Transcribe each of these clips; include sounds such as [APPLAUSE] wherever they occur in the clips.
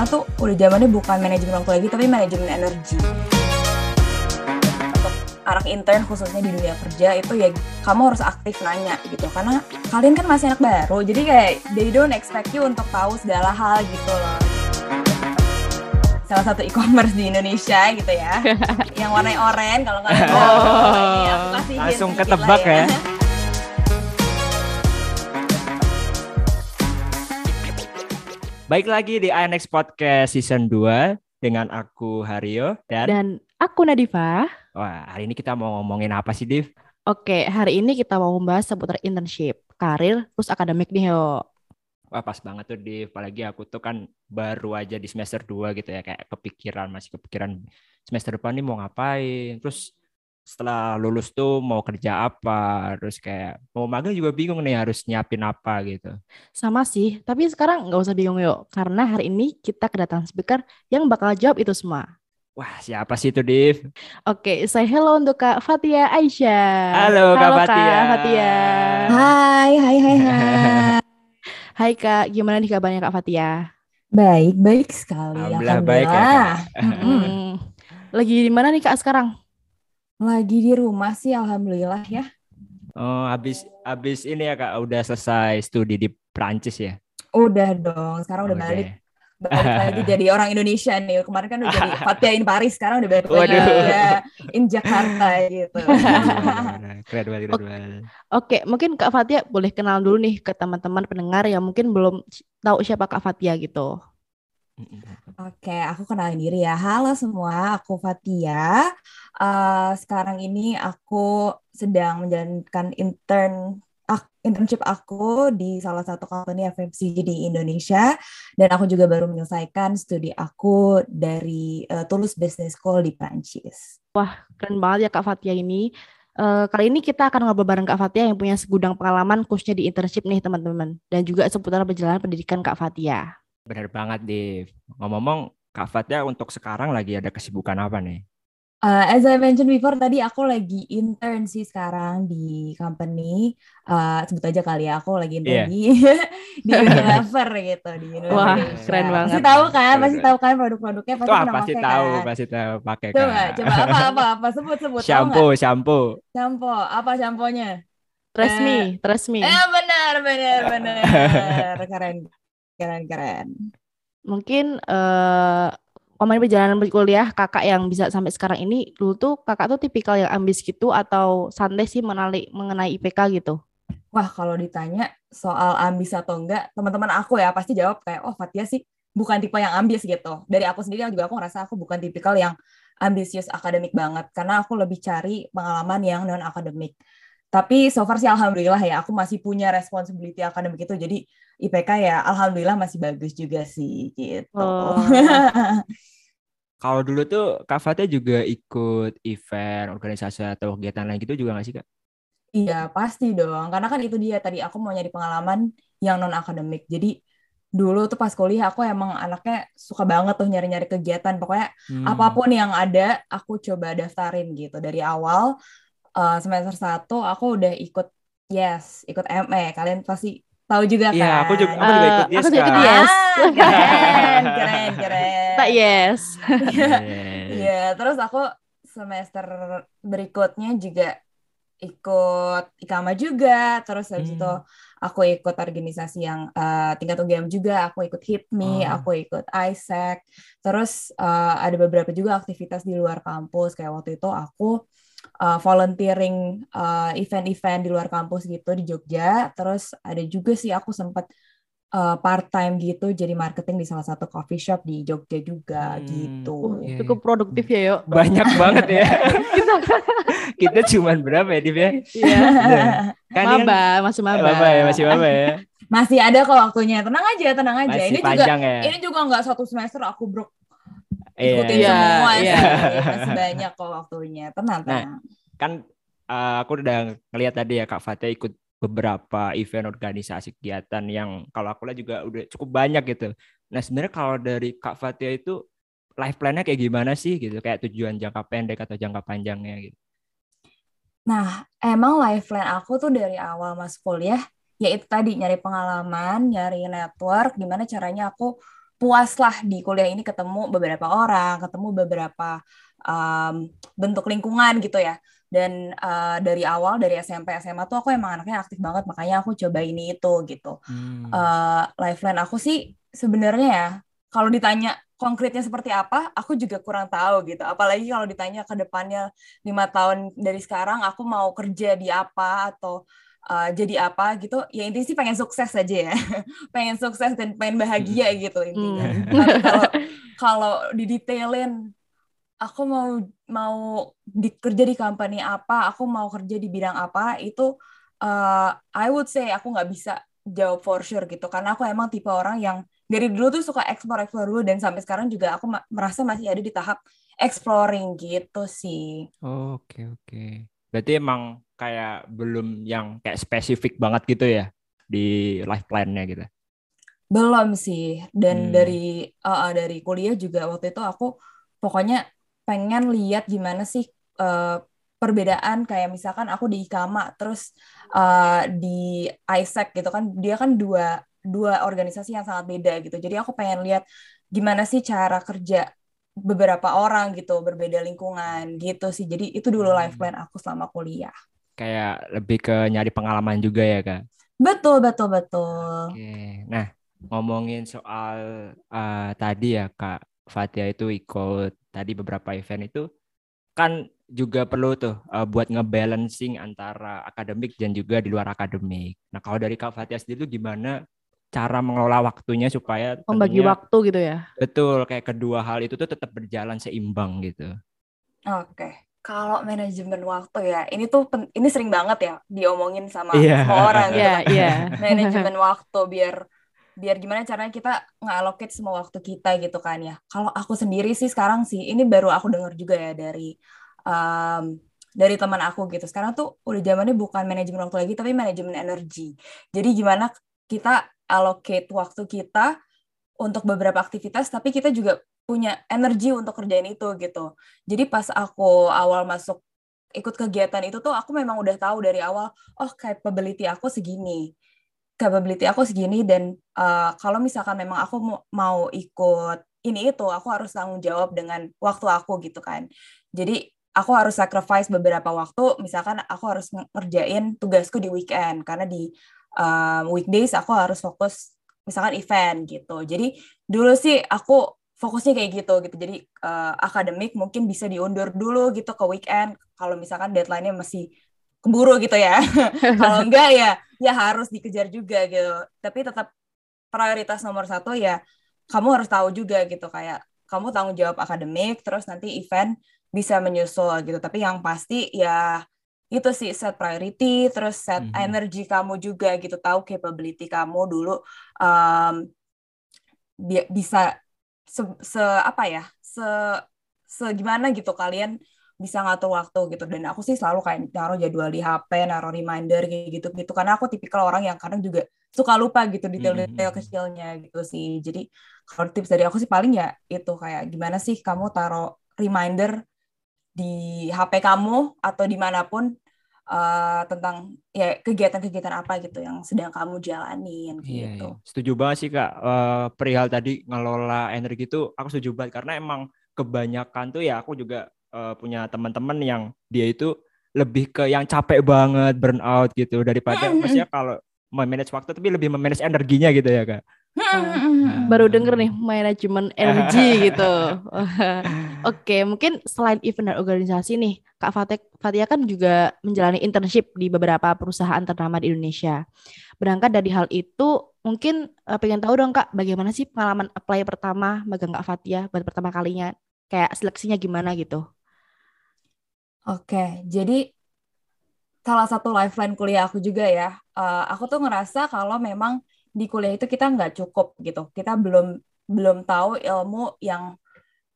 sekarang tuh udah zamannya bukan manajemen waktu lagi tapi manajemen energi. Untuk anak intern khususnya di dunia kerja itu ya kamu harus aktif nanya gitu. Karena kalian kan masih anak baru jadi kayak they don't expect you untuk tahu segala hal gitu loh. Salah satu e-commerce di Indonesia gitu ya. [LAUGHS] Yang warnanya oranye kalau kalian [LAUGHS] tahu Oh, ini aku kasih hint langsung ketebak lah ya. [LAUGHS] Baik lagi di INX Podcast Season 2 dengan aku Hario dan, Dan aku Nadifa. wah hari ini kita mau ngomongin apa sih Div? Oke, hari ini kita mau membahas seputar internship, karir, terus akademik nih yo. Wah pas banget tuh Div, apalagi aku tuh kan baru aja di semester 2 gitu ya kayak kepikiran masih kepikiran semester depan nih mau ngapain. Terus setelah lulus tuh mau kerja apa, terus kayak mau magang juga bingung nih harus nyiapin apa gitu. Sama sih, tapi sekarang nggak usah bingung yuk, karena hari ini kita kedatangan speaker yang bakal jawab itu semua. Wah siapa sih itu Div? Oke, say hello untuk Kak Fatia Aisyah. Halo, Kak Fatia. Fatia. Hai, hai, hai, hai. [LAUGHS] Hai Kak, gimana nih kabarnya Kak Fatia? Baik, baik sekali. Alhamdulillah baik ya, Kak. Alhamdulillah. Hmm. Lagi di mana nih Kak sekarang? Lagi di rumah sih, alhamdulillah ya. Oh, habis habis ini ya Kak, udah selesai studi di Prancis ya? Udah dong, sekarang udah Udah. balik. Balik lagi [LAUGHS] jadi orang Indonesia nih. Kemarin kan udah jadi [LAUGHS] Fatia in Paris, sekarang udah balik lagi Waduh. ya, in Jakarta gitu. [LAUGHS] keren banget, keren banget. Oke, mungkin Kak Fatia boleh kenal dulu nih ke teman-teman pendengar yang mungkin belum tahu siapa Kak Fatia gitu. Oke, aku kenalin diri ya. Halo semua, aku Fatia. Eh, sekarang ini aku sedang menjalankan intern internship aku di salah satu company FMCG di Indonesia dan aku juga baru menyelesaikan studi aku dari eh, Toulouse Business School di Prancis. Keren banget ya Kak Fatia ini. Eh, kali ini kita akan ngobrol bareng Kak Fatia yang punya segudang pengalaman khususnya di internship nih teman-teman. Dan juga seputar perjalanan pendidikan Kak Fatia. Bener banget, Div. Ngomong-ngomong, Kak Fatia untuk sekarang lagi ada kesibukan apa nih? Uh, as I mentioned before, tadi aku lagi intern sih sekarang di company. Uh, sebut aja kali ya, aku lagi intern Iya. di [LAUGHS] di Unilever gitu di Wah, Indonesia. keren banget. Pasti tahu kan, pasti tahu kan produk-produknya pasti Wah, pernah pasti pakai tahu, kan. pasti tahu pakai Coba, Kak. coba apa apa apa sebut sebut tahu Shampoo, shampoo. Shampoo, apa shampoonya? Trust Eh, me, trust me. Eh benar benar benar [LAUGHS] keren keren keren. Mungkin eh ngomongin perjalanan kuliah kakak yang bisa sampai sekarang ini dulu tuh kakak tuh tipikal yang ambis gitu atau santai sih mengenai mengenai IPK gitu. Wah, kalau ditanya soal ambis atau enggak, teman-teman aku ya pasti jawab kayak, oh Fatia sih bukan tipe yang ambis gitu. Dari aku sendiri juga aku ngerasa aku bukan tipikal yang ambisius akademik banget, karena aku lebih cari pengalaman yang non akademik. Tapi so far sih alhamdulillah ya, aku masih punya responsibility akademik itu, jadi IPK ya alhamdulillah masih bagus juga sih gitu. Oh. [LAUGHS] Kalau dulu tuh Kak Fatia juga ikut event, organisasi atau kegiatan lain gitu juga nggak sih Kak? Iya, pasti dong. Karena kan itu dia tadi aku mau nyari pengalaman yang non akademik. Jadi dulu tuh pas kuliah aku emang anaknya suka banget tuh nyari-nyari kegiatan. Pokoknya Hmm. apa pun yang ada aku coba daftarin gitu. Dari awal eh, semester 1 aku udah ikut yes, ikut ME. Kalian pasti tahu juga kan? Iya, aku juga aku juga Eh, ikut aku yes, juga ikut Kak. yes. Ah, [LAUGHS] keren, keren, keren. Tak yes. Iya. Iya, terus aku semester berikutnya juga ikut IKAMA juga, terus habis Hmm. itu aku ikut organisasi yang eh, tingkat UGM juga, aku ikut HIPMI, Oh. aku ikut ISEC, terus eh, ada beberapa juga aktivitas di luar kampus, kayak waktu itu aku eh, volunteering eh, event-event di luar kampus gitu di Jogja, terus ada juga sih aku sempat eh, part-time gitu jadi marketing di salah satu coffee shop di Jogja juga Hmm. gitu. Iya, Cukup produktif ya yuk. Banyak [LAUGHS] banget ya. [LAUGHS] Kita cuman berapa ya, Div ya? Iya. Kan ini kan- Maba, masih maba. Maba ya, masih maba ya. Masih ada kok waktunya. Tenang aja, tenang aja. Masih ini juga ya. ini juga nggak satu semester aku bro Iya, ikutin Iya, semua iya. sih. Masih banyak kok waktunya. Tenang, Nah, tenang. Kan eh, aku udah ngeliat tadi ya Kak Fatia ikut beberapa event organisasi kegiatan yang kalau aku lihat juga udah cukup banyak gitu. Nah sebenarnya kalau dari Kak Fatia itu life plan-nya kayak gimana sih gitu? Kayak tujuan jangka pendek atau jangka panjangnya gitu. Nah, emang life plan aku tuh dari awal masuk kuliah, ya itu tadi nyari pengalaman, nyari network, gimana caranya aku puas lah di kuliah ini ketemu beberapa orang, ketemu beberapa um, bentuk lingkungan gitu ya. Dan uh, dari awal dari SMP SMA tuh aku emang anaknya aktif banget, makanya aku coba ini itu gitu. Hmm. Uh, lifeline aku sih sebenarnya ya, kalau ditanya konkretnya seperti apa, aku juga kurang tahu gitu. Apalagi kalau ditanya ke depannya lima tahun dari sekarang, aku mau kerja di apa atau uh, jadi apa gitu ya intinya sih pengen sukses aja ya [LAUGHS] pengen sukses dan pengen bahagia hmm. gitu intinya hmm. [LAUGHS] kalau [LAUGHS] kalau didetailin aku mau mau di, kerja di company apa aku mau kerja di bidang apa itu uh, I would say aku nggak bisa jawab for sure gitu karena aku emang tipe orang yang dari dulu tuh suka explore explore dulu dan sampai sekarang juga aku merasa masih ada di tahap exploring gitu sih. Oke okay, oke. Okay. Berarti emang kayak belum yang kayak spesifik banget gitu ya di life plan-nya gitu. Belum sih. Dan hmm. dari uh, dari kuliah juga waktu itu aku pokoknya pengen lihat gimana sih uh, perbedaan kayak misalkan aku di IKAMA terus uh, di ISEC gitu kan dia kan dua dua organisasi yang sangat beda gitu. Jadi aku pengen lihat gimana sih cara kerja beberapa orang gitu, berbeda lingkungan gitu sih. Jadi itu dulu life hmm. plan aku selama kuliah kayak lebih ke nyari pengalaman juga ya kak betul betul betul oke nah ngomongin soal uh, tadi ya kak Fatia itu ikut tadi beberapa event itu kan juga perlu tuh uh, buat ngebalancing antara akademik dan juga di luar akademik. Nah kalau dari Kak Fatia sendiri itu gimana cara mengelola waktunya supaya membagi tentunya, waktu gitu ya? Betul, kayak kedua hal itu tuh tetap berjalan seimbang gitu. Oke. Kalau manajemen waktu ya, ini tuh pen, ini sering banget ya diomongin sama yeah. semua orang [LAUGHS] gitu. Yeah, kan. yeah. manajemen waktu biar biar gimana caranya kita ngalokit semua waktu kita gitu kan ya. Kalau aku sendiri sih sekarang sih ini baru aku dengar juga ya dari um, dari teman aku gitu. Sekarang tuh udah zamannya bukan manajemen waktu lagi tapi manajemen energi. Jadi gimana kita allocate waktu kita untuk beberapa aktivitas tapi kita juga punya energi untuk kerjain itu gitu. Jadi pas aku awal masuk ikut kegiatan itu tuh aku memang udah tahu dari awal, oh capability aku segini, capability aku segini dan uh, kalau misalkan memang aku mau ikut ini itu, aku harus tanggung jawab dengan waktu aku gitu kan. Jadi aku harus sacrifice beberapa waktu, misalkan aku harus ngerjain tugasku di weekend karena di um, weekdays aku harus fokus misalkan event gitu. Jadi dulu sih aku fokusnya kayak gitu gitu. Jadi uh, akademik mungkin bisa diundur dulu gitu ke weekend. Kalau misalkan deadline-nya masih keburu gitu ya. [LAUGHS] Kalau [LAUGHS] enggak ya ya harus dikejar juga gitu. Tapi tetap prioritas nomor satu ya kamu harus tahu juga gitu. Kayak kamu tanggung jawab akademik terus nanti event bisa menyusul gitu. Tapi yang pasti ya itu sih set priority terus set mm -hmm. energi kamu juga gitu tahu capability kamu dulu um, bi bisa se, se apa ya se segimana gitu kalian bisa ngatur waktu gitu dan aku sih selalu kayak naruh jadwal di HP, naruh reminder kayak gitu gitu karena aku tipikal orang yang kadang juga suka lupa gitu detail-detail hmm. kecilnya gitu sih. Jadi kalau tips dari aku sih paling ya itu kayak gimana sih kamu taruh reminder di HP kamu atau di mana pun uh, tentang ya kegiatan-kegiatan apa gitu yang sedang kamu jalanin iya, gitu. Iya. Setuju banget sih kak. Uh, perihal tadi ngelola energi itu aku setuju banget karena emang kebanyakan tuh ya aku juga uh, punya teman-teman yang dia itu lebih ke yang capek banget burn out gitu daripada maksudnya kalau memanage waktu tapi lebih memanage energinya gitu ya kak. Hmm, baru denger nih manajemen energi [LAUGHS] gitu. [LAUGHS] [LAUGHS] Oke, mungkin selain event dan organisasi nih, Kak Fatia, Fatia kan juga menjalani internship di beberapa perusahaan ternama di Indonesia. Berangkat dari hal itu, mungkin uh, pengen tahu dong Kak, bagaimana sih pengalaman apply pertama magang Kak Fatia buat pertama kalinya? Kayak seleksinya gimana gitu? Oke, jadi salah satu lifeline kuliah aku juga ya. Uh, aku tuh ngerasa kalau memang di kuliah itu kita nggak cukup gitu kita belum belum tahu ilmu yang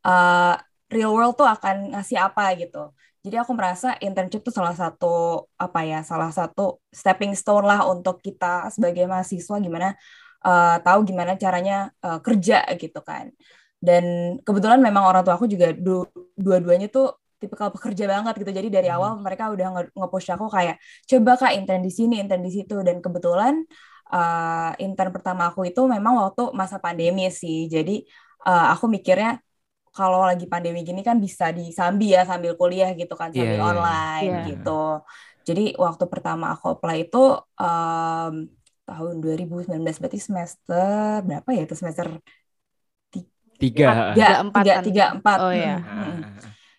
uh, real world tuh akan ngasih apa gitu jadi aku merasa internship tuh salah satu apa ya salah satu stepping stone lah untuk kita sebagai mahasiswa gimana uh, tahu gimana caranya uh, kerja gitu kan dan kebetulan memang orang tua aku juga du dua-duanya tuh tipikal pekerja banget gitu. Jadi dari awal hmm. mereka udah nge-push aku kayak coba kak intern di sini, intern di situ dan kebetulan uh, intern pertama aku itu memang waktu masa pandemi sih. Jadi uh, aku mikirnya kalau lagi pandemi gini kan bisa disambi ya sambil kuliah gitu kan sambil yeah, iya. online yeah. gitu. Jadi waktu pertama aku apply itu um, tahun 2019 berarti semester berapa ya itu? Semester tiga tiga empat tiga, tiga empat. Oh ya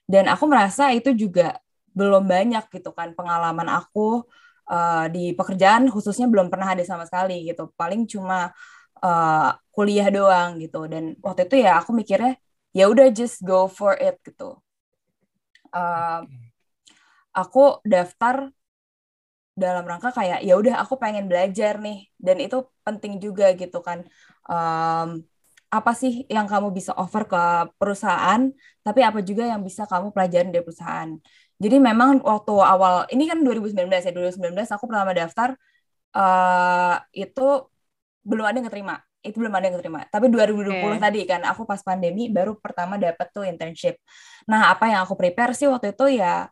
dan aku merasa itu juga belum banyak gitu kan pengalaman aku uh, di pekerjaan khususnya belum pernah ada sama sekali gitu. Paling cuma uh, kuliah doang gitu. Dan waktu itu ya aku mikirnya ya udah just go for it gitu. Uh, aku daftar dalam rangka kayak ya udah aku pengen belajar nih. Dan itu penting juga gitu kan. Um, apa sih yang kamu bisa offer ke perusahaan tapi apa juga yang bisa kamu pelajarin dari perusahaan? Jadi memang waktu awal ini kan 2019 ya 2019 aku pertama daftar uh, itu belum ada yang keterima itu belum ada yang keterima. Tapi 2020 okay. tadi kan aku pas pandemi baru pertama dapat tuh internship. Nah, apa yang aku prepare sih waktu itu ya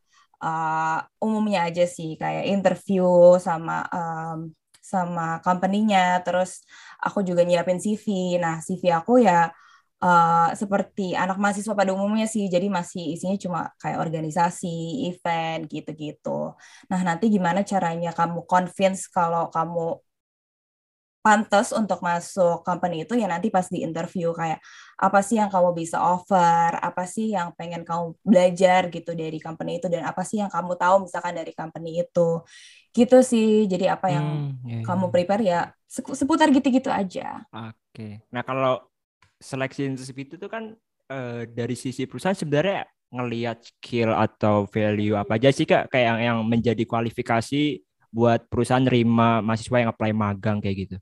uh, umumnya aja sih kayak interview sama um, sama company-nya, terus aku juga nyiapin CV. Nah, CV aku ya uh, seperti anak mahasiswa pada umumnya sih, jadi masih isinya cuma kayak organisasi, event gitu-gitu. Nah, nanti gimana caranya kamu convince kalau kamu pantas untuk masuk company itu ya nanti pas di interview kayak apa sih yang kamu bisa offer, apa sih yang pengen kamu belajar gitu dari company itu dan apa sih yang kamu tahu misalkan dari company itu. Gitu sih. Jadi apa yang hmm, yeah, kamu iya. prepare ya seputar gitu-gitu aja. Oke. Okay. Nah, kalau seleksi internship itu tuh kan uh, dari sisi perusahaan sebenarnya ngelihat skill atau value apa aja sih Kak kayak yang, yang menjadi kualifikasi buat perusahaan nerima mahasiswa yang apply magang kayak gitu.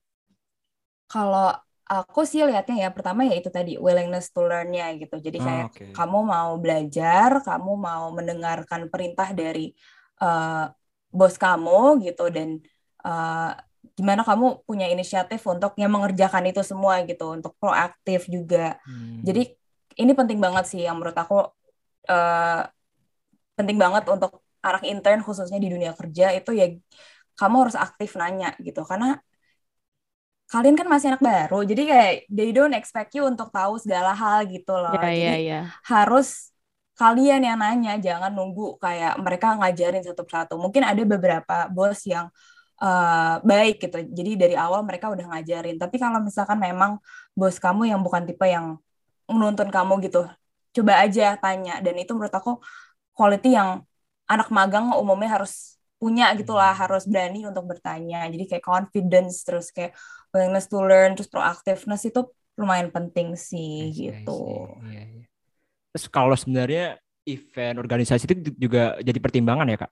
Kalau aku sih lihatnya ya pertama ya itu tadi willingness to learn-nya gitu. Jadi oh, kayak okay. kamu mau belajar, kamu mau mendengarkan perintah dari uh, bos kamu gitu dan uh, gimana kamu punya inisiatif untuk yang mengerjakan itu semua gitu, untuk proaktif juga. Hmm. Jadi ini penting banget sih yang menurut aku uh, penting banget untuk anak intern khususnya di dunia kerja itu ya kamu harus aktif nanya gitu karena kalian kan masih anak baru jadi kayak they don't expect you untuk tahu segala hal gitu loh. Yeah, jadi yeah, yeah. harus kalian yang nanya jangan nunggu kayak mereka ngajarin satu persatu. Mungkin ada beberapa bos yang uh, baik gitu. Jadi dari awal mereka udah ngajarin. Tapi kalau misalkan memang bos kamu yang bukan tipe yang menuntun kamu gitu coba aja tanya. Dan itu menurut aku quality yang anak magang umumnya harus punya gitulah harus berani untuk bertanya. Jadi kayak confidence terus kayak willingness to learn terus proaktiveness itu lumayan penting sih see, gitu. iya, iya. terus kalau sebenarnya event organisasi itu juga jadi pertimbangan ya kak?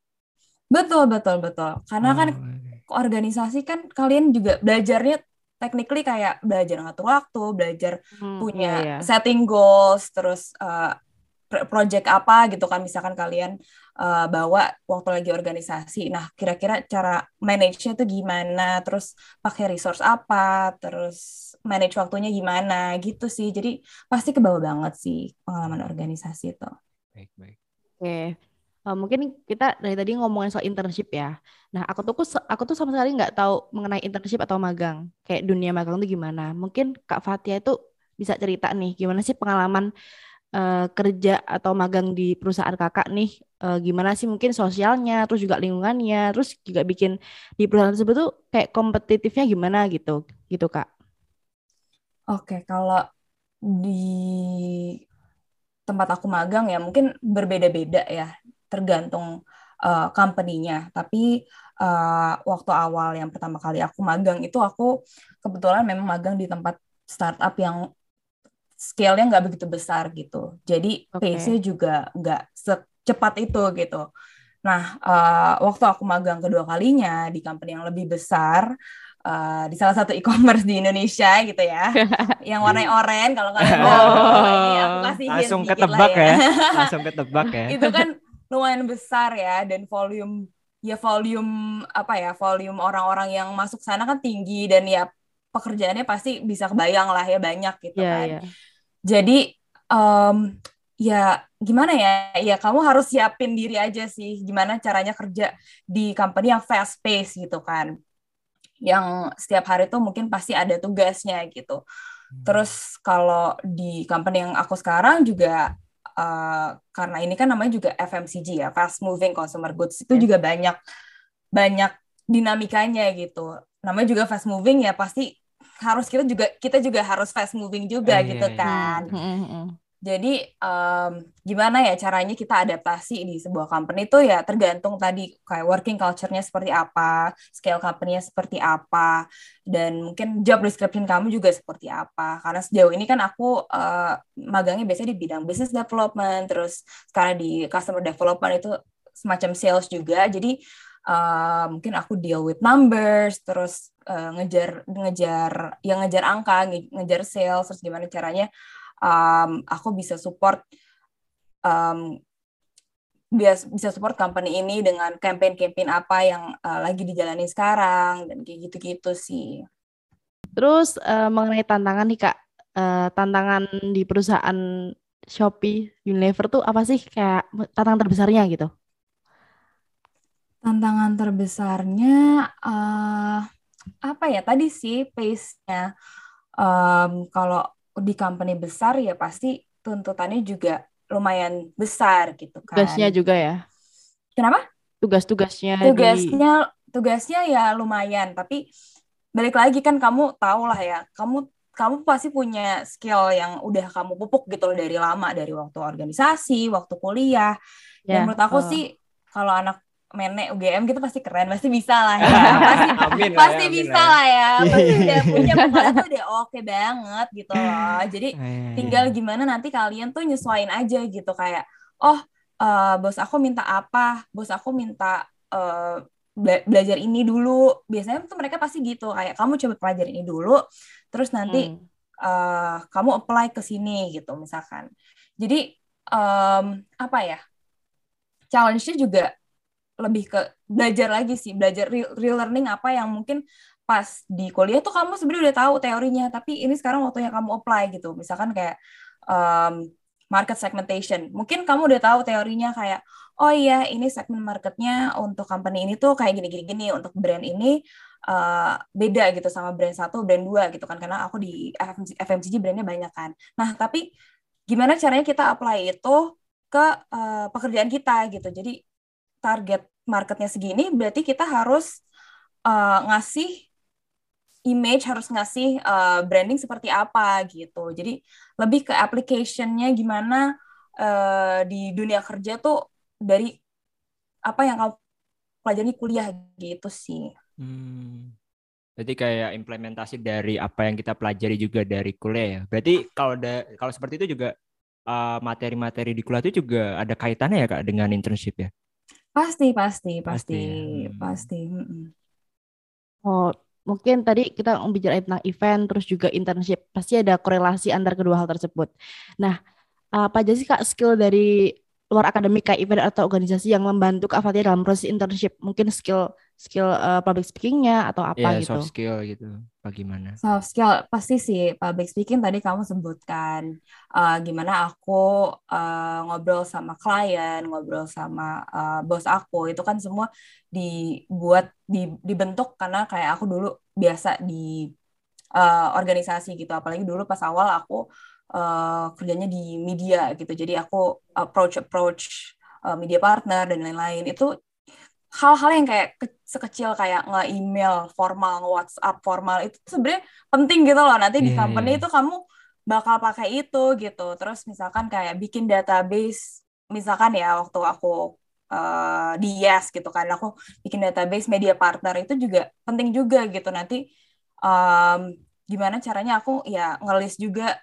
Betul betul betul. Karena kan oh, kan organisasi kan kalian juga belajarnya technically kayak belajar ngatur waktu belajar hmm, punya iya, iya. setting goals terus uh, project apa gitu kan misalkan kalian uh, bawa waktu lagi organisasi. Nah, kira-kira cara manage-nya tuh gimana? Terus pakai resource apa? Terus manage waktunya gimana? Gitu sih. Jadi pasti kebawa banget sih pengalaman organisasi itu. Baik, baik. Oke. Uh, mungkin kita dari tadi ngomongin soal internship ya. Nah, aku tuh aku tuh sama sekali nggak tahu mengenai internship atau magang. Kayak dunia magang tuh gimana? Mungkin Kak Fatia itu bisa cerita nih gimana sih pengalaman uh, kerja atau magang di perusahaan kakak nih uh, gimana sih mungkin sosialnya terus juga lingkungannya terus juga bikin di perusahaan tersebut tuh kayak kompetitifnya gimana gitu gitu kak? Oke kalau di tempat aku magang ya mungkin berbeda-beda ya tergantung uh, company-nya. Tapi uh, waktu awal yang pertama kali aku magang itu aku kebetulan memang magang di tempat startup yang scale-nya nggak begitu besar gitu. Jadi okay. pace-nya juga nggak secepat itu gitu. Nah, uh, waktu aku magang kedua kalinya di company yang lebih besar, uh, di salah satu e-commerce di Indonesia gitu ya, [LAUGHS] yang warnanya oranye kalau kalian oh, ini aku kasih langsung ketebak ya. ya, [LAUGHS] langsung ketebak ya. itu kan lumayan besar ya dan volume ya volume apa ya volume orang-orang yang masuk sana kan tinggi dan ya pekerjaannya pasti bisa kebayang lah ya banyak gitu yeah, kan. Yeah. Jadi um, ya gimana ya? Ya kamu harus siapin diri aja sih gimana caranya kerja di company yang fast pace gitu kan. yang setiap hari tuh mungkin pasti ada tugasnya gitu. Hmm. Terus kalau di company yang aku sekarang juga uh, karena ini kan namanya juga FMCG ya, fast moving consumer goods itu yeah. juga banyak banyak dinamikanya gitu. Namanya juga fast moving ya pasti harus kita juga kita juga harus fast moving juga oh, gitu yeah, kan. Yeah. Jadi um, gimana ya caranya kita adaptasi di sebuah company itu ya tergantung tadi kayak working culture-nya seperti apa, scale company-nya seperti apa, dan mungkin job description kamu juga seperti apa. Karena sejauh ini kan aku uh, magangnya biasanya di bidang business development, terus sekarang di customer development itu semacam sales juga. Jadi uh, mungkin aku deal with numbers, terus uh, ngejar ngejar yang ngejar angka, ngejar sales, terus gimana caranya um, aku bisa support um, bisa support company ini dengan campaign-campaign apa yang uh, lagi dijalani sekarang dan kayak gitu-gitu sih. Terus uh, mengenai tantangan nih kak, uh, tantangan di perusahaan Shopee Unilever tuh apa sih kayak tantangan terbesarnya gitu? Tantangan terbesarnya uh, apa ya tadi sih pace-nya. Um, kalau di company besar ya pasti tuntutannya juga lumayan besar gitu kan. Tugasnya juga ya. Kenapa? Tugas-tugasnya. Tugasnya di... tugasnya ya lumayan tapi balik lagi kan kamu tahu lah ya kamu kamu pasti punya skill yang udah kamu pupuk gitu loh dari lama dari waktu organisasi waktu kuliah dan ya, menurut aku oh. sih kalau anak menek UGM gitu pasti keren pasti bisa lah ya. [LAUGHS] Pasti amin pasti ya, bisa lah ya. pasti [LAUGHS] udah punya pokoknya tuh udah oke okay banget gitu loh. Jadi iya, iya, tinggal gimana nanti kalian tuh nyesuain aja gitu. Kayak oh uh, bos aku minta apa? Bos aku minta uh, bela belajar ini dulu. Biasanya tuh mereka pasti gitu kayak kamu coba pelajarin ini dulu terus nanti hmm. uh, kamu apply ke sini gitu misalkan. Jadi um, apa ya? Challenge-nya juga lebih ke belajar lagi sih belajar real, learning apa yang mungkin pas di kuliah tuh kamu sebenarnya udah tahu teorinya tapi ini sekarang waktunya kamu apply gitu. Misalkan kayak um, market segmentation. Mungkin kamu udah tahu teorinya kayak oh iya ini segmen marketnya untuk company ini tuh kayak gini gini untuk brand ini uh, beda gitu sama brand satu brand dua gitu kan. Karena aku di FMCG, FMCG brandnya banyak kan. Nah tapi gimana caranya kita apply itu ke uh, pekerjaan kita gitu. Jadi target marketnya segini, berarti kita harus uh, ngasih image, harus ngasih uh, branding seperti apa gitu. Jadi lebih ke application-nya gimana uh, di dunia kerja tuh dari apa yang kamu pelajari kuliah gitu sih. Hmm. Berarti kayak implementasi dari apa yang kita pelajari juga dari kuliah ya. Berarti kalau da kalau seperti itu juga materi-materi uh, di kuliah itu juga ada kaitannya ya kak dengan internship ya? Pasti, pasti, pasti, pasti. Ya? Oh, mungkin tadi kita bicara tentang event, terus juga internship. Pasti ada korelasi antar kedua hal tersebut. Nah, apa aja sih Kak skill dari luar akademik kayak event atau organisasi yang membantu Kak Fatia dalam proses internship? Mungkin skill skill uh, public speakingnya atau apa yeah, gitu? soft skill gitu. Bagaimana? Soft skill pasti sih public speaking tadi kamu sebutkan uh, gimana aku uh, ngobrol sama klien, ngobrol sama uh, bos aku itu kan semua dibuat di, dibentuk karena kayak aku dulu biasa di uh, organisasi gitu. Apalagi dulu pas awal aku uh, kerjanya di media gitu jadi aku approach approach uh, media partner dan lain-lain itu hal-hal yang kayak ke sekecil kayak nge-email formal, nge-WhatsApp formal itu sebenarnya penting gitu loh. Nanti di yeah, company yeah. itu kamu bakal pakai itu gitu. Terus misalkan kayak bikin database, misalkan ya waktu aku uh, di Yes gitu kan, aku bikin database media partner itu juga penting juga gitu. Nanti um, gimana caranya aku ya ngelis juga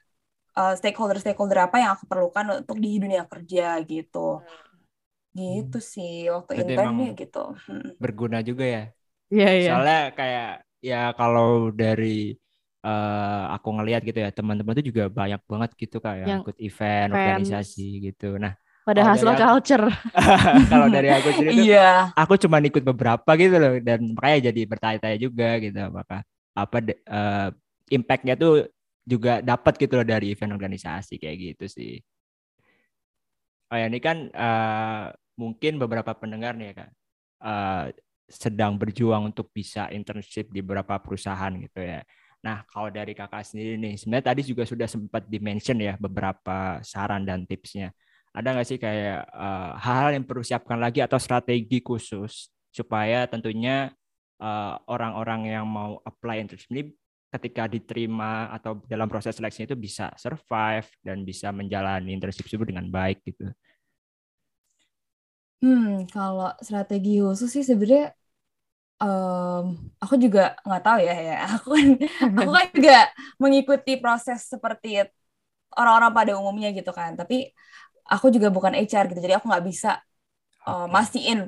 uh, stakeholder-stakeholder apa yang aku perlukan untuk di dunia kerja gitu. Gitu hmm. sih waktu internnya gitu. Hmm. Berguna juga ya. Iya, yeah, iya. Yeah. Soalnya kayak ya kalau dari uh, aku ngelihat gitu ya, teman-teman itu juga banyak banget gitu kayak yang ikut event, fans. organisasi gitu. Nah, pada hasil culture. [LAUGHS] kalau dari aku sendiri iya. aku cuma ikut beberapa gitu loh dan makanya jadi bertanya-tanya juga gitu apakah apa uh, impactnya tuh juga dapat gitu loh dari event organisasi kayak gitu sih. Oh ya ini kan uh, mungkin beberapa pendengar nih ya kak uh, sedang berjuang untuk bisa internship di beberapa perusahaan gitu ya. Nah, kalau dari kakak sendiri nih, sebenarnya tadi juga sudah sempat dimention ya beberapa saran dan tipsnya. Ada nggak sih kayak uh, hal-hal yang perlu siapkan lagi atau strategi khusus supaya tentunya uh, orang-orang yang mau apply internship ini ketika diterima atau dalam proses seleksi itu bisa survive dan bisa menjalani internship tersebut dengan baik gitu. Hmm, kalau strategi khusus sih sebenarnya um, aku juga nggak tahu ya ya. [LAUGHS] Aku kan aku kan juga mengikuti proses seperti orang-orang pada umumnya gitu kan. Tapi aku juga bukan HR gitu jadi aku nggak bisa uh, mastiin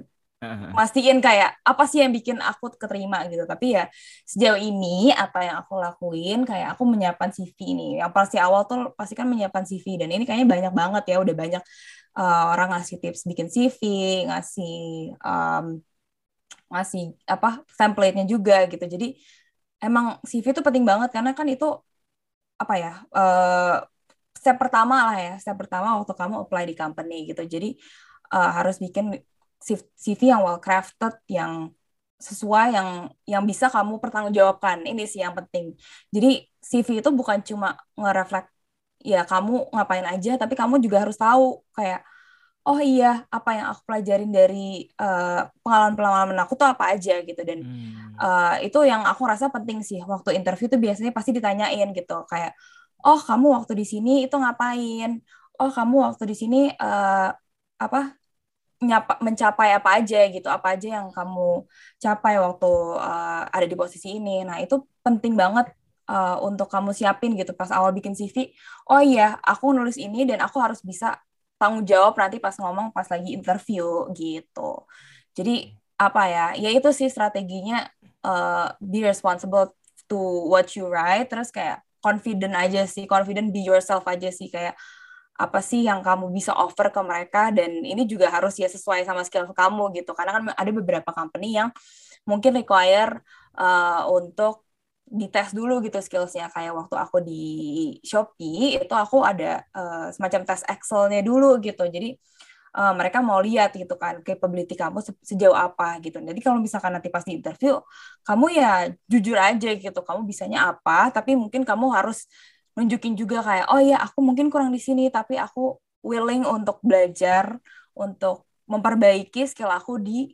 mastiin kayak apa sih yang bikin aku keterima gitu. Tapi ya sejauh ini apa yang aku lakuin kayak aku menyiapkan CV nih yang pasti awal tuh pasti kan menyiapkan CV dan ini kayaknya banyak banget ya udah banyak uh, orang ngasih tips bikin CV ngasih um, ngasih apa template-nya juga gitu. Jadi emang CV itu penting banget. Karena kan itu apa ya uh, step pertama lah ya. Step pertama waktu kamu apply di company gitu. Jadi uh, harus bikin CV yang well crafted yang sesuai yang yang bisa kamu pertanggungjawabkan. Ini sih yang penting. Jadi CV itu bukan cuma nge-reflect ya kamu ngapain aja tapi kamu juga harus tahu kayak oh iya apa yang aku pelajarin dari uh, pengalaman-pengalaman aku tuh apa aja gitu. Dan hmm. uh, itu yang aku rasa penting sih. Waktu interview tuh biasanya pasti ditanyain gitu. Kayak oh kamu waktu di sini itu ngapain? Oh kamu waktu di sini uh, apa nyapa, mencapai apa aja gitu apa aja yang kamu capai waktu uh, ada di posisi ini nah itu penting banget uh, untuk kamu siapin gitu pas awal bikin CV oh iya aku nulis ini dan aku harus bisa tanggung jawab nanti pas ngomong pas lagi interview gitu. Jadi apa ya? Ya itu sih strateginya uh, be responsible to what you write terus kayak confident aja sih, confident be yourself aja sih kayak apa sih yang kamu bisa offer ke mereka? Dan ini juga harus ya sesuai sama skill kamu gitu. Karena kan ada beberapa company yang mungkin require uh, untuk dites dulu gitu skillsnya. Kayak waktu aku di Shopee itu aku ada uh, semacam tes Excelnya dulu gitu. Jadi uh, mereka mau lihat gitu kan capability kamu se sejauh apa gitu. Jadi kalau misalkan nanti pas di interview kamu ya jujur aja gitu. Kamu bisanya apa tapi mungkin kamu harus nunjukin juga kayak oh ya aku mungkin kurang di sini tapi aku willing untuk belajar untuk memperbaiki skill aku di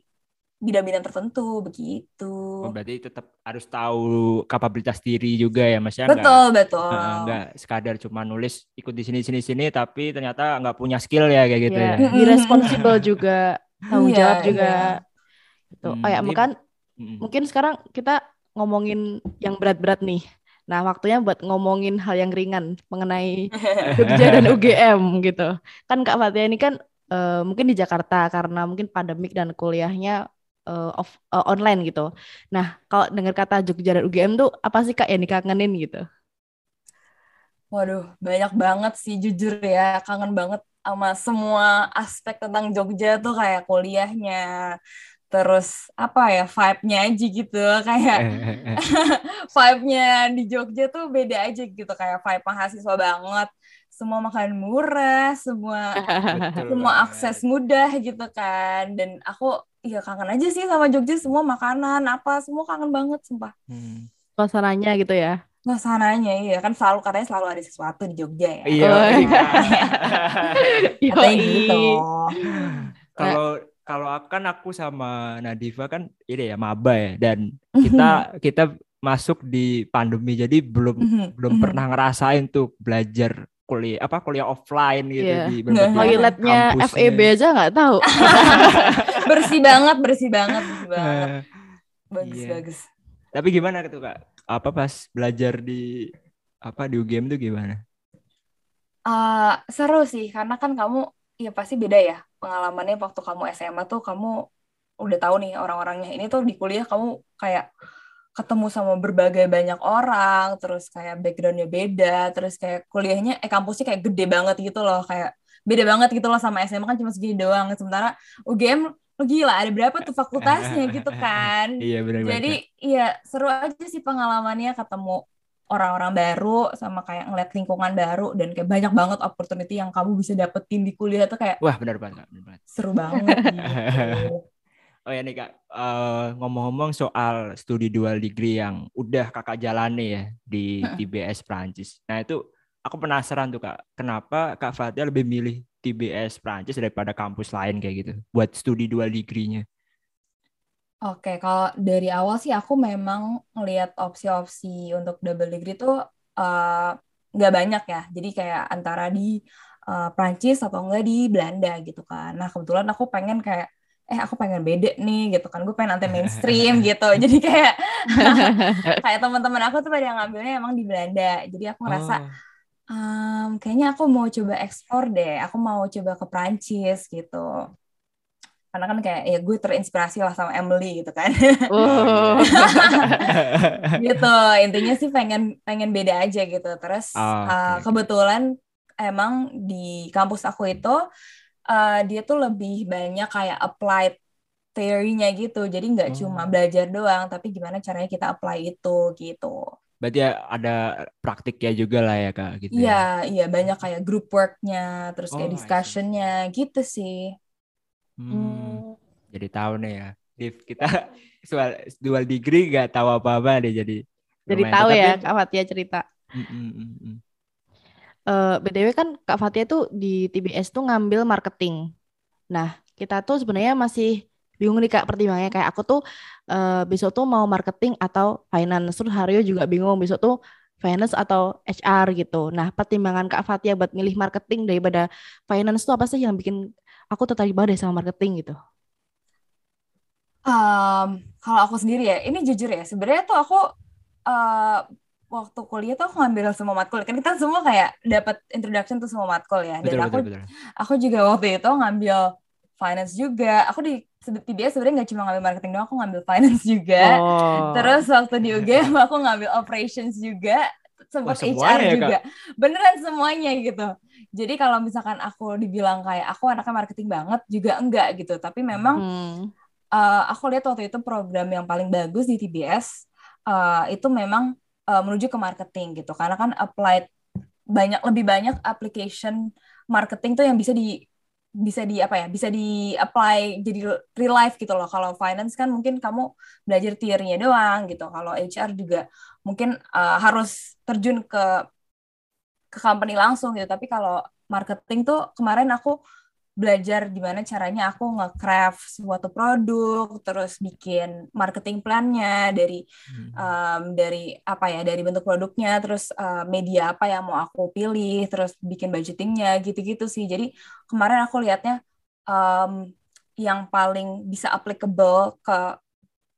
bidang-bidang tertentu begitu. Oh, berarti tetap harus tahu kapabilitas diri juga ya Mas ya. Betul, enggak, betul. Enggak sekadar cuma nulis ikut di sini sini sini tapi ternyata nggak punya skill ya kayak gitu yeah. ya. Irresponsible juga, tanggung yeah, jawab juga. Yeah. Gitu. Hmm, oh ya, makan hmm. mungkin sekarang kita ngomongin yang berat-berat nih. Nah, waktunya buat ngomongin hal yang ringan mengenai [LAUGHS] Jogja dan UGM gitu. Kan Kak Fatia ini kan uh, mungkin di Jakarta karena mungkin pandemik dan kuliahnya uh, off, uh, online gitu. Nah, kalau dengar kata Jogja dan UGM tuh apa sih Kak yang dikangenin gitu? Waduh, banyak banget sih jujur ya, kangen banget sama semua aspek tentang Jogja tuh kayak kuliahnya, terus apa ya vibe-nya aja gitu kayak [LAUGHS] vibe-nya di Jogja tuh beda aja gitu kayak vibe mahasiswa banget semua makan murah semua semua akses mudah gitu kan dan aku Iya kangen aja sih sama Jogja semua makanan apa semua kangen banget sumpah. Hmm. Suasananya gitu ya. Suasananya iya kan selalu katanya selalu ada sesuatu di Jogja ya. Iya. Oh, iya. [LAUGHS] katanya gitu. Kalau kalau kan aku sama Nadifa kan ini ya maba ya dan kita mhm. kita masuk di pandemi jadi belum mm -hmm. belum mm -hmm. pernah ngerasain tuh belajar kuliah apa kuliah offline gitu yeah. di toiletnya FEB aja nggak tahu [LAUGHS] bersih banget bersih banget bersih banget bagus yeah. bagus tapi gimana tuh kak apa pas belajar di apa di UGM tuh gimana uh, seru sih karena kan kamu ya pasti beda ya pengalamannya waktu kamu SMA tuh kamu udah tahu nih orang-orangnya ini tuh di kuliah kamu kayak ketemu sama berbagai banyak orang, terus kayak backgroundnya beda, terus kayak kuliahnya, eh kampusnya kayak gede banget gitu loh, kayak beda banget gitu loh sama SMA kan cuma segini doang. Sementara UGM lo gila ada berapa tuh fakultasnya gitu [LAUGHS] kan. iya benar Jadi iya seru aja sih pengalamannya ketemu orang-orang baru sama kayak ngeliat lingkungan baru dan kayak banyak banget opportunity yang kamu bisa dapetin di kuliah tuh kayak wah benar banget, benar banget. seru [LAUGHS] banget gitu. Oh ya nih kak, uh, ngomong-ngomong soal studi dual degree yang udah kakak jalani ya di TBS Prancis. Nah itu aku penasaran tuh kak, kenapa kak Fatia lebih milih TBS Prancis daripada kampus lain kayak gitu buat studi dual degree-nya? Oke, kalau dari awal sih aku memang ngelihat opsi-opsi untuk double degree tuh uh, nggak banyak ya. Jadi kayak antara di uh, Prancis atau enggak di Belanda gitu kan. Nah kebetulan aku pengen kayak eh aku pengen beda nih gitu kan gue pengen anti mainstream [LAUGHS] gitu jadi kayak [LAUGHS] kayak teman-teman aku tuh pada yang ngambilnya emang di Belanda jadi aku ngerasa oh. um, kayaknya aku mau coba ekspor deh aku mau coba ke Prancis gitu karena kan kayak ya gue terinspirasi lah sama Emily gitu kan oh. [LAUGHS] gitu intinya sih pengen pengen beda aja gitu terus oh, okay. uh, kebetulan emang di kampus aku itu uh, dia tuh lebih banyak kayak applied teorinya gitu. Jadi nggak oh. cuma belajar doang, tapi gimana caranya kita apply itu gitu. Berarti ya ada praktiknya juga lah ya kak gitu. Ya? Iya, ya? iya banyak kayak group worknya, terus kayak oh, discussionnya gitu sih. Hmm, hmm. Jadi tahu nih ya, Div kita [LAUGHS] soal dual degree nggak tahu apa-apa deh jadi. Jadi tahu ya Kak Fatia cerita. Mm -mm, mm -mm uh, eh, btw kan Kak Fatia tuh di TBS tuh ngambil marketing. Nah, kita tuh sebenarnya masih bingung nih Kak pertimbangannya kayak aku tuh uh, besok tuh mau marketing atau finance. Terus Haryo juga bingung besok tuh finance atau HR gitu. Nah, pertimbangan Kak Fatia buat milih marketing daripada finance tuh apa sih yang bikin aku tertarik banget sama marketing gitu? Um, kalau aku sendiri ya, ini jujur ya, sebenarnya tuh aku uh, waktu kuliah tuh aku ngambil semua matkul kan kita semua kayak dapat introduction tuh semua matkul ya dan betul, aku betul, betul. aku juga waktu itu ngambil finance juga aku di TBS sebenarnya nggak cuma ngambil marketing doang aku ngambil finance juga oh. terus waktu di UGM aku ngambil operations juga sempat oh, HR ya, juga Kak? beneran semuanya gitu. Jadi kalau misalkan aku dibilang kayak aku anaknya marketing banget juga enggak gitu. Tapi memang hmm. uh, aku lihat waktu itu program yang paling bagus di TBS uh, eh, itu memang uh, menuju ke marketing gitu. Karena kan applied banyak lebih banyak application marketing tuh yang bisa di bisa di apa ya bisa di apply jadi real life gitu loh. Kalau finance kan mungkin kamu belajar teorinya doang gitu. Kalau HR juga mungkin uh, harus terjun ke ke company langsung gitu tapi kalau marketing tuh kemarin aku belajar gimana caranya aku nge-craft suatu produk, terus bikin marketing plan-nya dari hmm. um, dari apa ya, dari bentuk produknya, terus uh, media apa yang mau aku pilih, terus bikin budgetingnya gitu-gitu sih. Jadi kemarin aku lihatnya um, yang paling bisa applicable ke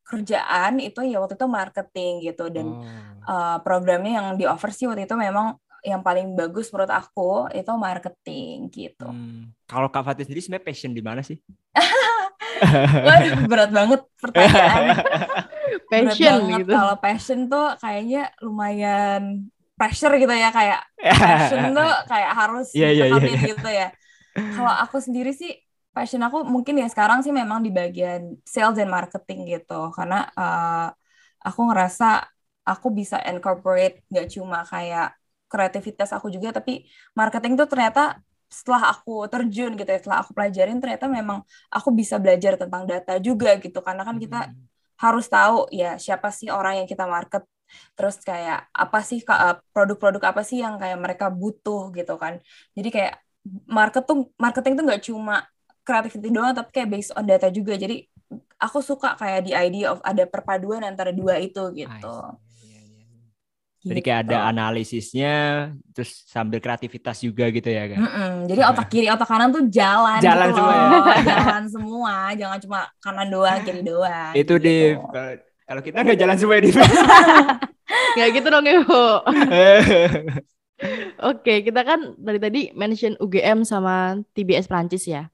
kerjaan itu ya waktu itu marketing gitu dan oh. uh, programnya yang di offer sih waktu itu memang yang paling bagus menurut aku itu marketing gitu. Hmm. Kalau Kak Fatih sendiri sebenarnya passion di mana sih? [LAUGHS] berat banget pertanyaan. [LAUGHS] passion berat gitu. Kalau passion tuh kayaknya lumayan pressure gitu ya kayak [LAUGHS] passion tuh kayak harus yeah, yeah, yeah, yeah. gitu ya. Kalau aku sendiri sih passion aku mungkin ya sekarang sih memang di bagian sales dan marketing gitu. Karena uh, aku ngerasa aku bisa incorporate gak cuma kayak kreativitas aku juga tapi marketing tuh ternyata setelah aku terjun gitu ya setelah aku pelajarin ternyata memang aku bisa belajar tentang data juga gitu. Karena kan kita hmm. harus tahu ya siapa sih orang yang kita market. Terus kayak apa sih eh, produk-produk apa sih yang kayak mereka butuh gitu kan. Jadi kayak market tuh marketing tuh nggak cuma kreativiti doang tapi kayak based on data juga jadi aku suka kayak di idea of ada perpaduan antara dua itu gitu jadi kayak ada gitu. analisisnya, terus sambil kreativitas juga gitu ya kan? Mm -mm. Jadi otak kiri, otak kanan tuh jalan. Jalan gitu semua. Ya? [LAUGHS] jalan semua, jangan cuma kanan doang, kiri doang. Itu gitu. di kalau kita nggak jalan semua di. [LAUGHS] Kayak gitu dong Ibu. [LAUGHS] Oke, kita kan dari tadi mention UGM sama TBS Prancis ya.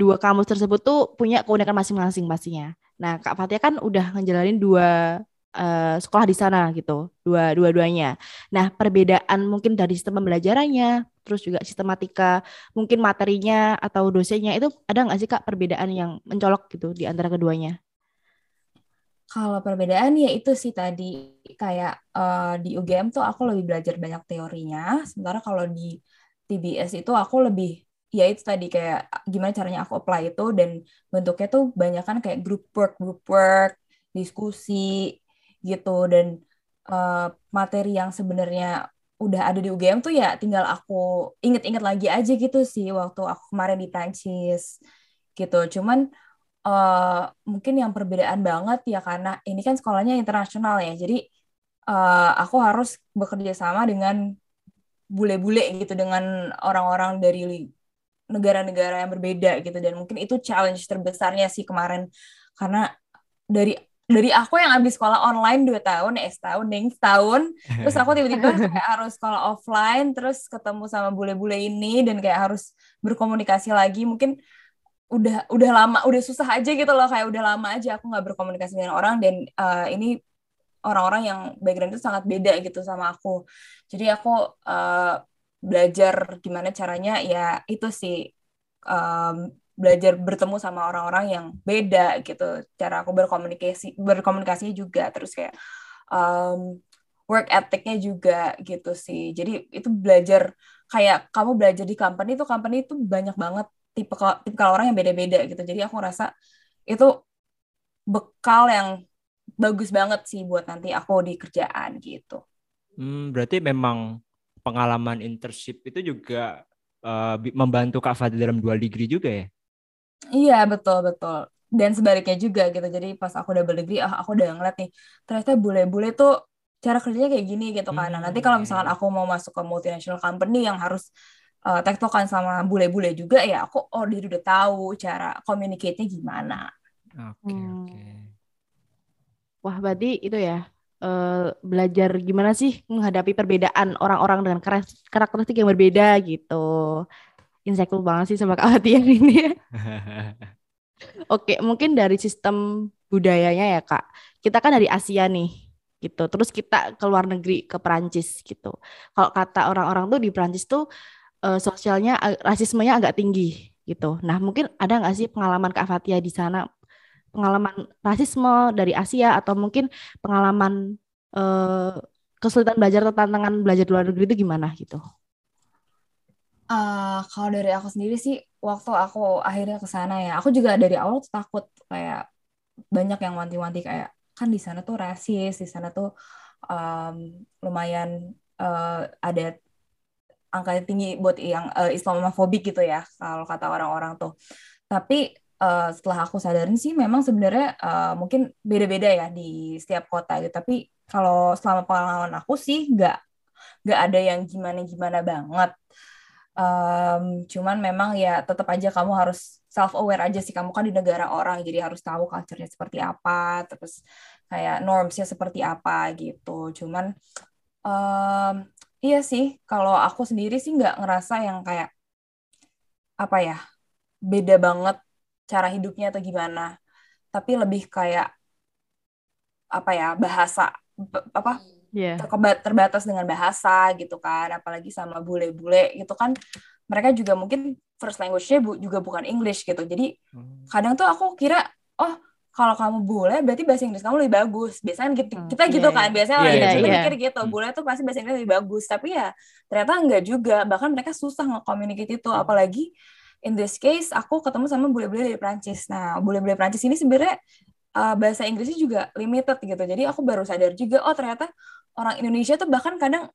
Dua kamus tersebut tuh punya keunikan masing-masing pastinya. Nah, Kak Fatia kan udah ngejalanin dua uh, sekolah di sana gitu dua dua-duanya. Nah perbedaan mungkin dari sistem pembelajarannya, terus juga sistematika mungkin materinya atau dosennya itu ada nggak sih kak perbedaan yang mencolok gitu di antara keduanya? Kalau perbedaan ya itu sih tadi kayak uh, di UGM tuh aku lebih belajar banyak teorinya, sementara kalau di TBS itu aku lebih ya itu tadi kayak gimana caranya aku apply itu dan bentuknya tuh banyak kan kayak group work group work diskusi gitu dan uh, materi yang sebenarnya udah ada di UGM tuh ya tinggal aku inget-inget lagi aja gitu sih waktu aku kemarin di Prancis gitu. Cuman uh, mungkin yang perbedaan banget ya karena ini kan sekolahnya internasional ya jadi uh, aku harus bekerja sama dengan bule-bule gitu dengan orang-orang dari negara-negara yang berbeda gitu. Dan mungkin itu challenge terbesarnya sih kemarin. Karena dari dari aku yang habis sekolah online dua tahun, eh setahun, neng setahun, terus aku tiba-tiba [LAUGHS] kayak harus sekolah offline, terus ketemu sama bule-bule ini dan kayak harus berkomunikasi lagi, mungkin udah udah lama, udah susah aja gitu loh, kayak udah lama aja aku nggak berkomunikasi dengan orang. Dan uh, ini orang-orang yang background itu sangat beda gitu sama aku, jadi aku uh, belajar gimana caranya ya itu sih um, belajar bertemu sama orang-orang yang beda gitu. Cara aku berkomunikasi berkomunikasi juga terus kayak um, work ethicnya juga gitu sih. Jadi itu belajar kayak kamu belajar di company itu company itu banyak banget tipe tipe orang yang beda-beda gitu. Jadi aku rasa itu bekal yang bagus banget sih buat nanti aku di kerjaan gitu. Hmm, berarti memang pengalaman internship itu juga uh, membantu Kak Fadil dalam dual degree juga ya? Iya betul betul. Dan sebaliknya juga gitu. Jadi pas aku double degree, ah aku udah ngeliat nih, ternyata bule-bule tuh cara kerjanya kayak gini gitu kan. Nah, nanti kalau misalkan hmm. aku mau masuk ke multinational company yang harus uh, tektokan sama bule-bule juga, ya aku oh dia udah tahu cara communicate-nya gimana. Oke okay, hmm. oke. Okay. Wah berarti itu ya uh, belajar gimana sih menghadapi perbedaan orang-orang dengan karakteristik yang berbeda gitu insightful banget sih sama Kak Hatian ini. [LAUGHS] Oke, mungkin dari sistem budayanya ya Kak. Kita kan dari Asia nih, gitu. Terus kita ke luar negeri ke Perancis gitu. Kalau kata orang-orang tuh di Perancis tuh uh, sosialnya rasismenya agak tinggi gitu. Nah, mungkin ada nggak sih pengalaman Kak Fatia di sana pengalaman rasisme dari Asia atau mungkin pengalaman uh, kesulitan belajar atau tantangan belajar di luar negeri itu gimana gitu? Uh, kalau dari aku sendiri sih, waktu aku akhirnya ke sana ya, aku juga dari awal tuh takut kayak banyak yang wanti-wanti kayak kan di sana tuh rasis, di sana tuh um, lumayan uh, ada angka tinggi buat yang uh, Islamofobik gitu ya, kalau kata orang-orang tuh. Tapi uh, setelah aku sadarin sih, memang sebenarnya uh, mungkin beda-beda ya di setiap kota gitu. Tapi kalau selama pengalaman aku sih nggak nggak ada yang gimana-gimana banget. Um, cuman memang ya tetap aja kamu harus self aware aja sih. Kamu kan di negara orang jadi harus tahu culture-nya seperti apa terus kayak normsnya seperti apa gitu. Cuman um, iya sih kalau aku sendiri sih nggak ngerasa yang kayak apa ya beda banget cara hidupnya atau gimana tapi lebih kayak apa ya bahasa apa yeah. terbatas dengan bahasa gitu kan apalagi sama bule-bule gitu kan mereka juga mungkin first language-nya bu juga bukan English gitu jadi hmm. kadang tuh aku kira oh kalau kamu bule berarti bahasa Inggris kamu lebih bagus biasanya kita, hmm, kita gitu yeah. kan biasanya yeah, yeah, yeah. mikir gitu hmm. bule tuh pasti bahasa Inggris lebih bagus tapi ya ternyata enggak juga bahkan mereka susah nge-communicate itu hmm. apalagi in this case aku ketemu sama bule-bule dari Prancis nah bule-bule Prancis ini sebenarnya uh, bahasa Inggrisnya juga limited gitu. Jadi aku baru sadar juga oh ternyata orang Indonesia tuh bahkan kadang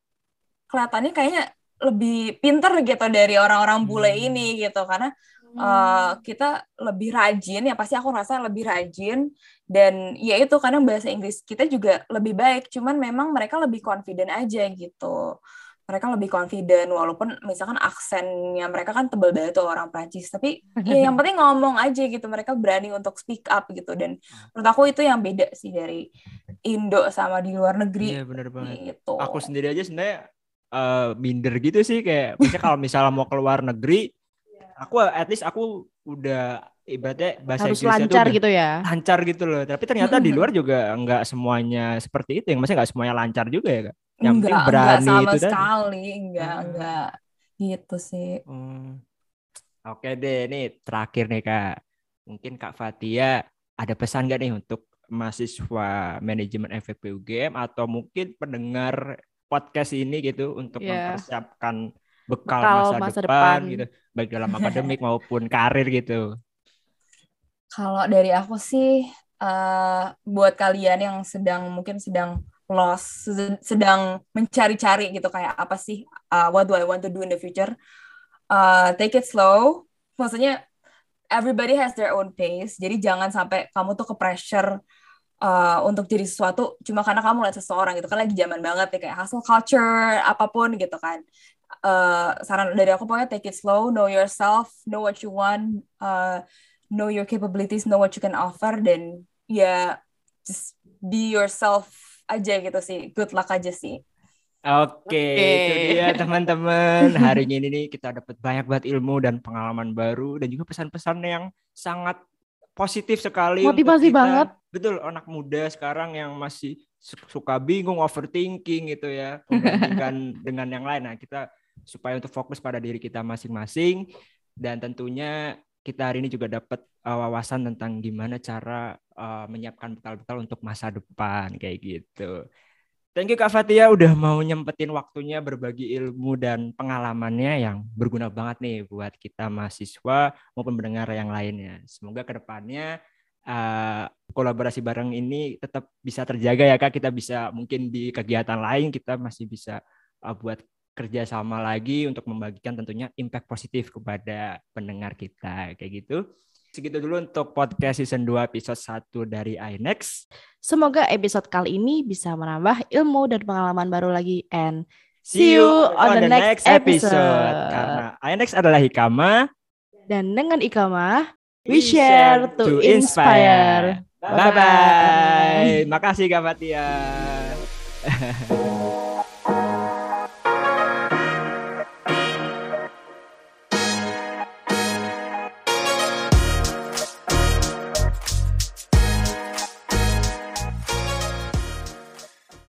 kelihatannya kayaknya lebih pinter gitu dari orang-orang bule hmm. ini gitu. Karena hmm. uh, kita lebih rajin ya pasti aku rasa lebih rajin. Dan ya itu kadang bahasa Inggris kita juga lebih baik. Cuman memang mereka lebih confident aja gitu mereka lebih confident walaupun misalkan aksennya mereka kan tebel banget tuh orang Prancis tapi ya yang [LAUGHS] penting ngomong aja gitu mereka berani untuk speak up gitu. Dan menurut aku itu yang beda sih dari Indo sama di luar negeri iya benar banget. gitu. aku sendiri aja sebenarnya uh, minder gitu sih kayak misalnya kalau misalnya mau keluar negeri aku at least aku udah ibaratnya bahasa Harus Inggrisnya lancar gitu ya lancar gitu loh tapi ternyata di luar juga nggak semuanya seperti itu yang maksudnya nggak semuanya lancar juga ya kak yang enggak, penting berani enggak sama itu sekali tadi. enggak hmm. enggak gitu sih hmm. oke deh ini terakhir nih kak mungkin kak Fatia ada pesan gak nih untuk mahasiswa manajemen FFP UGM atau mungkin pendengar podcast ini gitu untuk yeah. mempersiapkan bekal, Bekal masa, masa depan, depan. gitu, baik dalam akademik maupun karir gitu. Kalau dari aku sih, eh, buat kalian yang sedang mungkin sedang lost, sed- sedang mencari-cari gitu kayak apa sih, uh, what do I want to do in the future? Uh, take it slow. Maksudnya everybody has their own pace. Jadi jangan sampai kamu tuh ke pressure uh, untuk jadi sesuatu cuma karena kamu lihat seseorang gitu kan lagi zaman banget nih kayak hustle culture apa pun gitu kan. Uh, saran dari aku pokoknya take it slow, know yourself, know what you want, uh, know your capabilities, know what you can offer, dan ya just be yourself aja gitu sih. Good luck aja sih. Oke, Oke. itu dia teman-teman. Hari ini nih kita dapat banyak banget ilmu dan pengalaman baru dan juga pesan-pesan yang sangat positif sekali Motivasi kita. banget. Betul, anak muda sekarang yang masih su- suka bingung, overthinking gitu ya, membandingkan [LAUGHS] dengan yang lain. Nah, kita supaya untuk fokus pada diri kita masing-masing dan tentunya kita hari ini juga dapat uh, wawasan tentang gimana cara uh, menyiapkan bekal-bekal untuk masa depan kayak gitu. Thank you Kak Fatia udah mau nyempetin waktunya berbagi ilmu dan pengalamannya yang berguna banget nih buat kita mahasiswa maupun pendengar yang lainnya. Semoga ke depannya uh, kolaborasi bareng ini tetap bisa terjaga ya Kak. Kita bisa mungkin di kegiatan lain kita masih bisa uh, buat kerjasama lagi untuk membagikan tentunya impact positif kepada pendengar kita kayak gitu. Segitu dulu untuk podcast season 2 episode 1 dari iNext. Semoga episode kali ini bisa menambah ilmu dan pengalaman baru lagi and See you on the next episode. Karena iNext adalah Hikama. dan dengan Ikama we share to inspire. Bye bye. Makasih Kak Fatia. [LAUGHS]